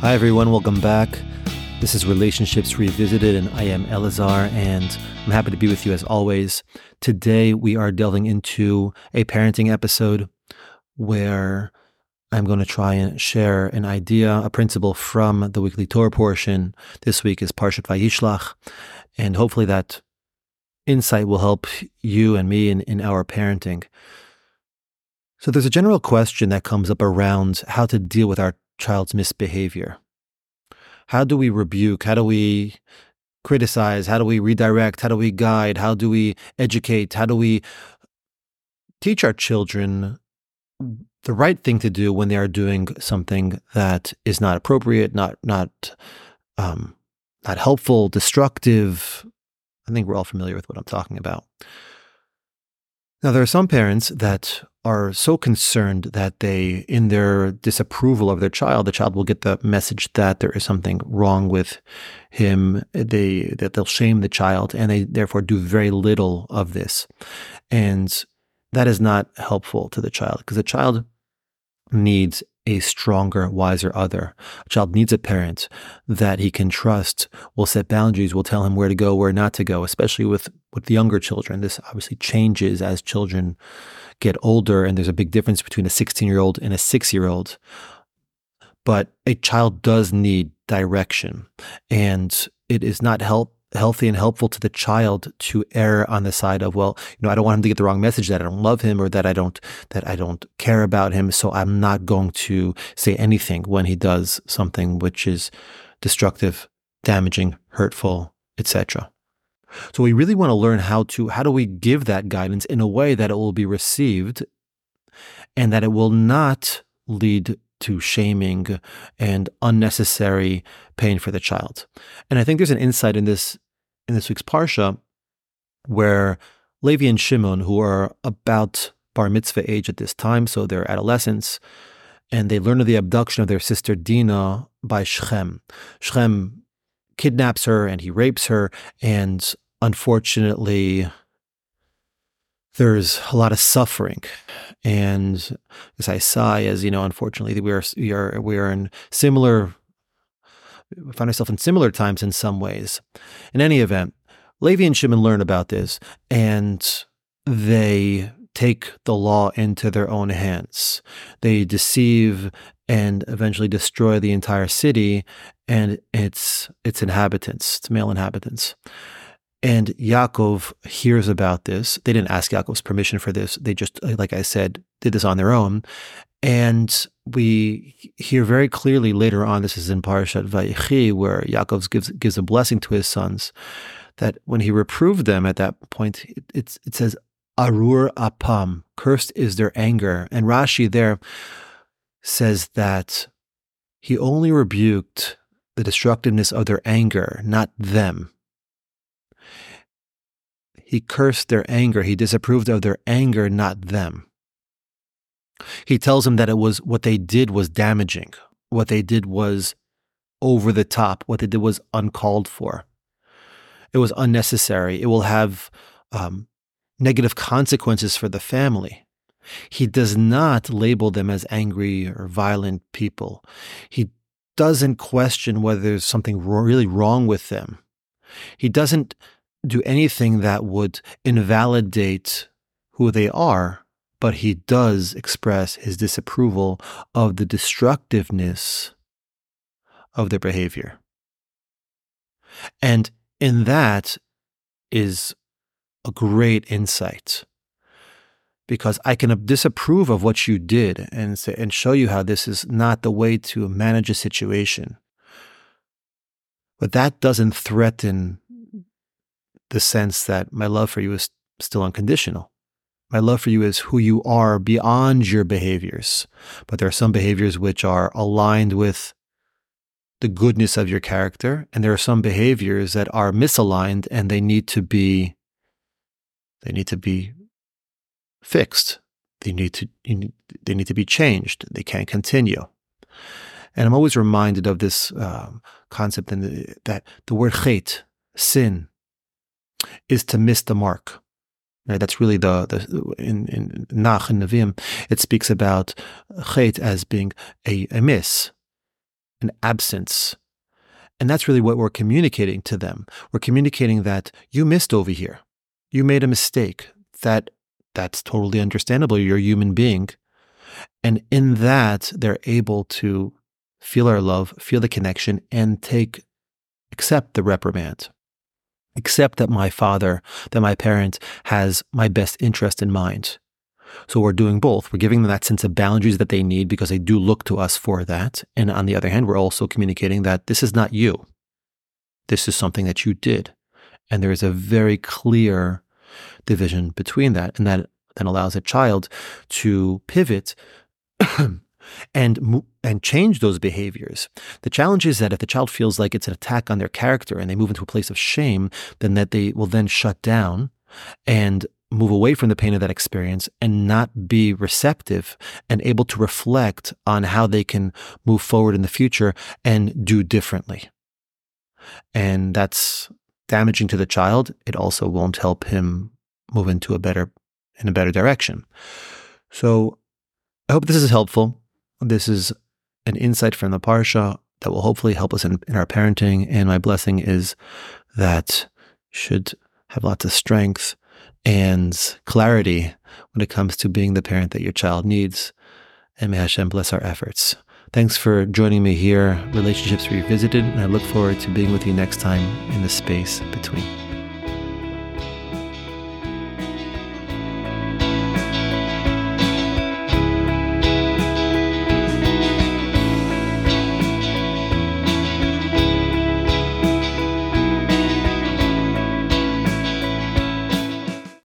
Hi, everyone. Welcome back. This is Relationships Revisited, and I am Elazar, and I'm happy to be with you as always. Today, we are delving into a parenting episode where I'm going to try and share an idea, a principle from the weekly Torah portion. This week is Parshat Vayishlach, and hopefully that insight will help you and me in, in our parenting. So, there's a general question that comes up around how to deal with our child's misbehavior? How do we rebuke? How do we criticize? How do we redirect? How do we guide? How do we educate? How do we teach our children the right thing to do when they are doing something that is not appropriate, not not um, not helpful, destructive? I think we're all familiar with what I'm talking about. Now, there are some parents that are so concerned that they, in their disapproval of their child, the child will get the message that there is something wrong with him. They that they'll shame the child, and they therefore do very little of this, and that is not helpful to the child because the child needs a stronger, wiser other. A child needs a parent that he can trust, will set boundaries, will tell him where to go, where not to go, especially with, with younger children. This obviously changes as children get older, and there's a big difference between a 16 year old and a six year old. But a child does need direction, and it is not help healthy and helpful to the child to err on the side of well you know i don't want him to get the wrong message that i don't love him or that i don't that i don't care about him. So i'm not going to say anything when he does something which is destructive damaging hurtful etc so we really want to learn how to how do we give that guidance in a way that it will be received and that it will not lead to shaming and unnecessary pain for the child. And I think there's an insight in this in this week's parsha where Levi and Shimon, who are about bar mitzvah age at this time, so they're adolescents, and they learn of the abduction of their sister Dinah by Shechem. Shechem kidnaps her and he rapes her, and unfortunately, there's a lot of suffering. And as I sigh, as you know, unfortunately, we are we are we are in similar. We find ourselves in similar times in some ways. In any event, Levi and Shimon learn about this, and they take the law into their own hands. They deceive and eventually destroy the entire city and its its inhabitants, its male inhabitants. And Yaakov hears about this. They didn't ask Yaakov's permission for this. They just, uh, like I said, did this on their own. And we hear very clearly later on, this is in Parashat Vayechi, where Yaakov gives, gives a blessing to his sons, that when he reproved them at that point, it, it says, Arur apam, cursed is their anger. And Rashi there says that he only rebuked the destructiveness of their anger, not them. He cursed their anger. He disapproved of their anger, not them. He tells them that it was what they did was damaging. What they did was over the top. What they did was uncalled for. It was unnecessary. It will have um, negative consequences for the family. He does not label them as angry or violent people. He doesn't question whether there's something really wrong with them. He doesn't do anything that would invalidate who they are, but he does express his disapproval of the destructiveness of their behavior. And in that is a great insight because I can disapprove of what you did and say, and show you how this is not the way to manage a situation. But that doesn't threaten the sense that my love for you is still unconditional. My love for you is who you are beyond your behaviors. But there are some behaviors which are aligned with the goodness of your character, and there are some behaviors that are misaligned and they need to be they need to be fixed. They need to they need to be changed. They can't continue. And I'm always reminded of this um, concept in the, that the word chet, sin, is to miss the mark. Right? That's really the, the in, in Nach and Nevi'im, it speaks about chet as being a, a miss. an absence. And that's really what we're communicating to them. We're communicating that you missed over here. You made a mistake. That that's totally understandable. You're a human being. And in that, they're able to feel our love, feel the connection, and take, accept the reprimand. Accept that my father, that my parent has my best interest in mind. So we're doing both. We're giving them that sense of boundaries that they need because they do look to us for that. And on the other hand, we're also communicating that this is not you. This is something that you did. And there is a very clear division between that. And that then allows a child to pivot and and change those behaviors. The challenge is that if the child feels like it's an attack on their character and they move into a place of shame, then that they will then shut down and move away from the pain of that experience and not be receptive and able to reflect on how they can move forward in the future and do differently. And that's damaging to the child. It also won't help him move into a better in a better direction. So I hope this is helpful. This is an insight from the Parsha that will hopefully help us in, in our parenting. And my blessing is that should have lots of strength and clarity when it comes to being the parent that your child needs. And may Hashem bless our efforts. Thanks for joining me here, Relationships Revisited, and I look forward to being with you next time in the space between.